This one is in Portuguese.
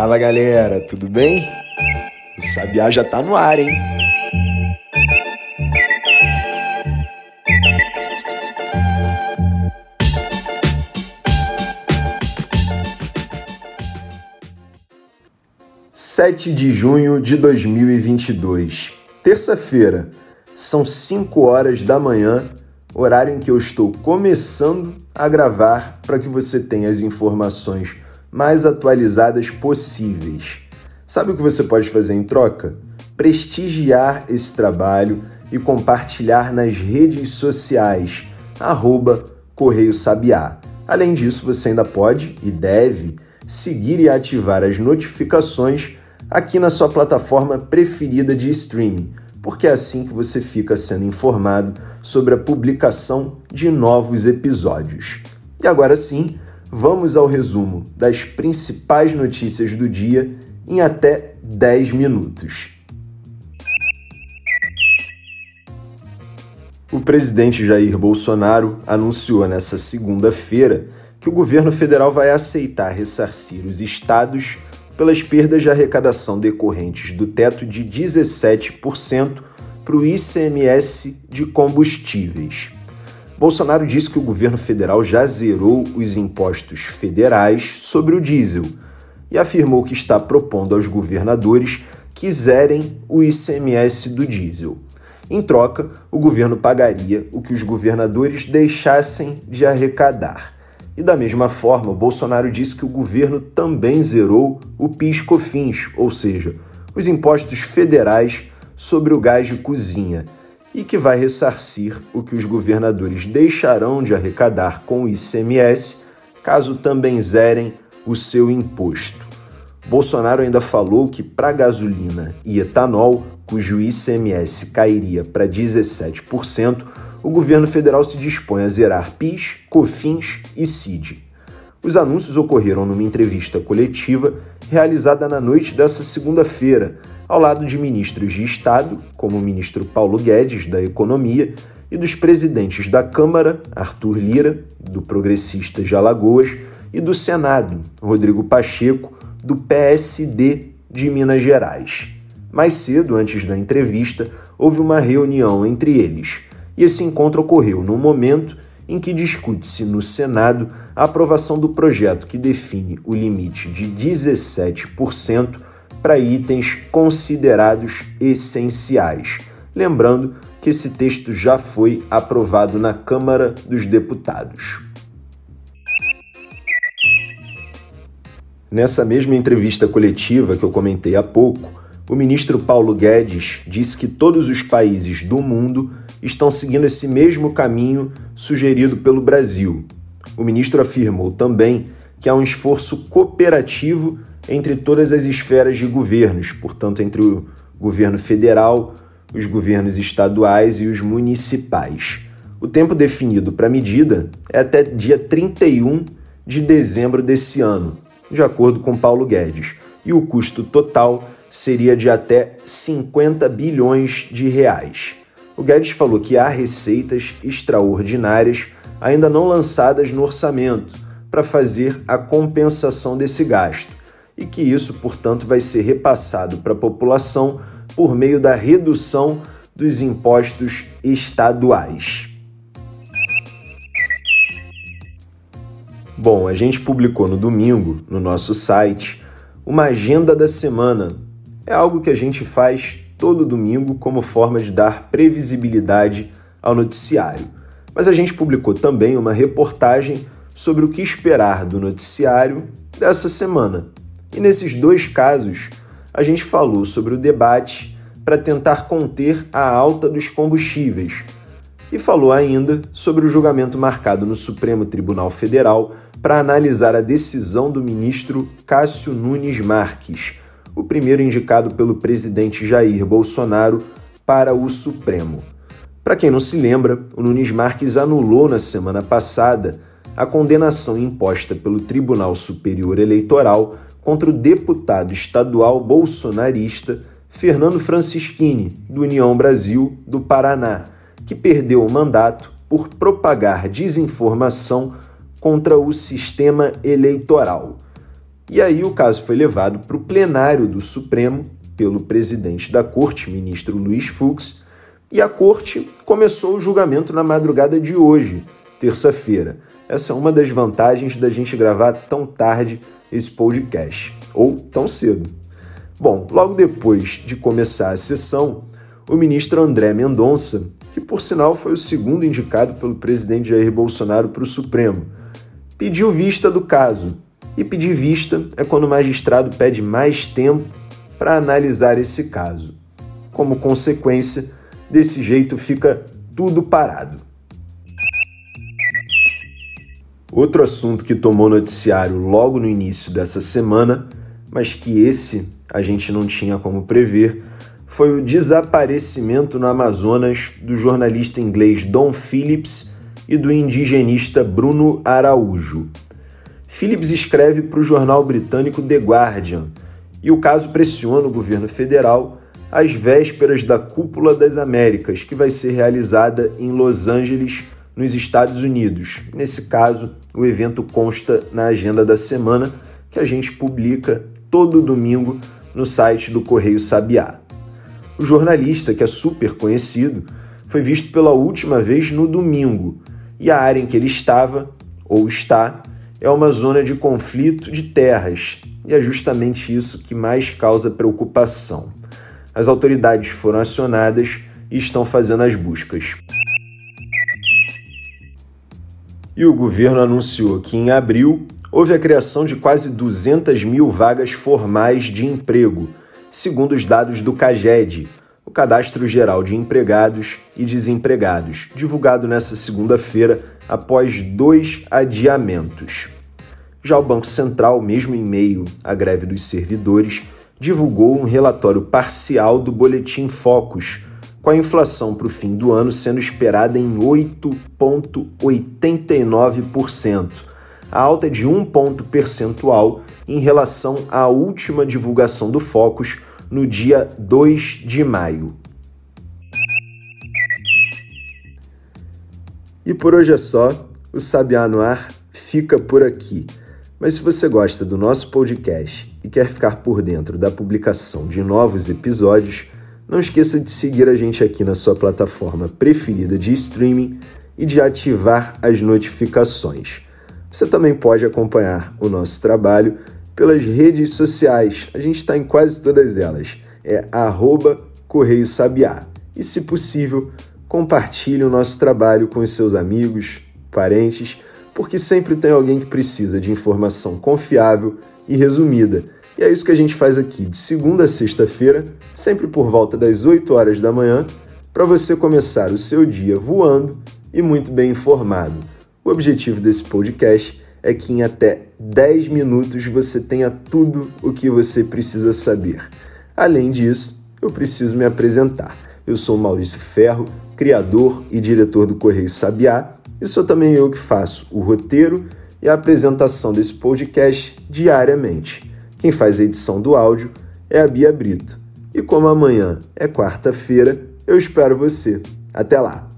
Fala galera, tudo bem? O Sabiá já tá no ar, hein? Sete de junho de 2022, terça-feira, são 5 horas da manhã, horário em que eu estou começando a gravar para que você tenha as informações mais atualizadas possíveis. Sabe o que você pode fazer em troca? Prestigiar esse trabalho e compartilhar nas redes sociais, arroba Correio Sabiá. Além disso, você ainda pode e deve seguir e ativar as notificações aqui na sua plataforma preferida de streaming, porque é assim que você fica sendo informado sobre a publicação de novos episódios. E agora sim, vamos ao resumo das principais notícias do dia em até 10 minutos. O presidente Jair Bolsonaro anunciou nesta segunda-feira que o governo federal vai aceitar ressarcir os estados pelas perdas de arrecadação decorrentes do teto de 17% para o ICMS de combustíveis. Bolsonaro disse que o governo federal já zerou os impostos federais sobre o diesel e afirmou que está propondo aos governadores que zerem o ICMS do diesel. Em troca, o governo pagaria o que os governadores deixassem de arrecadar. E da mesma forma, Bolsonaro disse que o governo também zerou o PIS/COFINS, ou seja, os impostos federais sobre o gás de cozinha e que vai ressarcir o que os governadores deixarão de arrecadar com o ICMS, caso também zerem o seu imposto. Bolsonaro ainda falou que para gasolina e etanol, cujo ICMS cairia para 17%, o governo federal se dispõe a zerar PIS, COFINS e CID. Os anúncios ocorreram numa entrevista coletiva realizada na noite dessa segunda-feira, ao lado de ministros de Estado, como o ministro Paulo Guedes, da Economia, e dos presidentes da Câmara, Arthur Lira, do Progressistas de Alagoas, e do Senado, Rodrigo Pacheco, do PSD de Minas Gerais. Mais cedo, antes da entrevista, houve uma reunião entre eles, e esse encontro ocorreu no momento em que discute-se no Senado a aprovação do projeto que define o limite de 17% para itens considerados essenciais. Lembrando que esse texto já foi aprovado na Câmara dos Deputados. Nessa mesma entrevista coletiva que eu comentei há pouco, o ministro Paulo Guedes disse que todos os países do mundo estão seguindo esse mesmo caminho sugerido pelo Brasil. O ministro afirmou também que há um esforço cooperativo entre todas as esferas de governos, portanto, entre o governo federal, os governos estaduais e os municipais. O tempo definido para a medida é até dia 31 de dezembro desse ano, de acordo com Paulo Guedes, e o custo total seria de até 50 bilhões de reais. O Guedes falou que há receitas extraordinárias ainda não lançadas no orçamento para fazer a compensação desse gasto e que isso, portanto, vai ser repassado para a população por meio da redução dos impostos estaduais. Bom, a gente publicou no domingo, no nosso site, uma agenda da semana. É algo que a gente faz todo domingo como forma de dar previsibilidade ao noticiário. Mas a gente publicou também uma reportagem sobre o que esperar do noticiário dessa semana. E nesses dois casos, a gente falou sobre o debate para tentar conter a alta dos combustíveis e falou ainda sobre o julgamento marcado no Supremo Tribunal Federal para analisar a decisão do ministro Cássio Nunes Marques, o primeiro indicado pelo presidente Jair Bolsonaro para o Supremo. Para quem não se lembra, o Nunes Marques anulou na semana passada a condenação imposta pelo Tribunal Superior Eleitoral contra o deputado estadual bolsonarista Fernando Francischini, do União Brasil do Paraná, que perdeu o mandato por propagar desinformação contra o sistema eleitoral. E aí o caso foi levado para o plenário do Supremo pelo presidente da corte, ministro Luiz Fux, e a corte começou o julgamento na madrugada de hoje, terça-feira. Essa é uma das vantagens da gente gravar tão tarde esse podcast, ou tão cedo. Bom, logo depois de começar a sessão, o ministro André Mendonça, que por sinal foi o segundo indicado pelo presidente Jair Bolsonaro para o Supremo, pediu vista do caso e pedir vista é quando o magistrado pede mais tempo para analisar esse caso. Como consequência, desse jeito fica tudo parado. Outro assunto que tomou noticiário logo no início dessa semana, mas que esse a gente não tinha como prever, foi o desaparecimento no Amazonas do jornalista inglês Don Phillips e do indigenista Bruno Araújo. Phillips escreve para o jornal britânico The Guardian e o caso pressiona o governo federal às vésperas da Cúpula das Américas, que vai ser realizada em Los Angeles, nos Estados Unidos. Nesse caso, o evento consta na agenda da semana, que a gente publica todo domingo no site do Correio Sabiá. O jornalista, que é super conhecido, foi visto pela última vez no domingo, e a área em que ele estava, ou está, é uma zona de conflito de terras, e é justamente isso que mais causa preocupação. As autoridades foram acionadas e estão fazendo as buscas. E o governo anunciou que em abril houve a criação de quase 200 mil vagas formais de emprego, segundo os dados do CAGED, o Cadastro Geral de Empregados e Desempregados, divulgado nesta segunda-feira após dois adiamentos. Já o Banco Central, mesmo em meio à greve dos servidores, divulgou um relatório parcial do Boletim Focus, com a inflação para o fim do ano sendo esperada em 8,89%. A alta é de um ponto percentual em relação à última divulgação do Focus no dia 2 de maio. E por hoje é só, o Sabiá no Ar fica por aqui. Mas se você gosta do nosso podcast e quer ficar por dentro da publicação de novos episódios, não esqueça de seguir a gente aqui na sua plataforma preferida de streaming e de ativar as notificações. Você também pode acompanhar o nosso trabalho pelas redes sociais. A gente está em quase todas elas. É arroba Correio Sabiá. E, se possível, compartilhe o nosso trabalho com os seus amigos, parentes, porque sempre tem alguém que precisa de informação confiável e resumida. E é isso que a gente faz aqui de segunda a sexta-feira, sempre por volta das 8 horas da manhã, para você começar o seu dia voando e muito bem informado. O objetivo desse podcast é que em até 10 minutos você tenha tudo o que você precisa saber. Além disso, eu preciso me apresentar. Eu sou Maurício Ferro, criador e diretor do Correio Sabiá, e sou também eu que faço o roteiro e a apresentação desse podcast diariamente. Quem faz a edição do áudio é a Bia Brito. E como amanhã é quarta-feira, eu espero você. Até lá!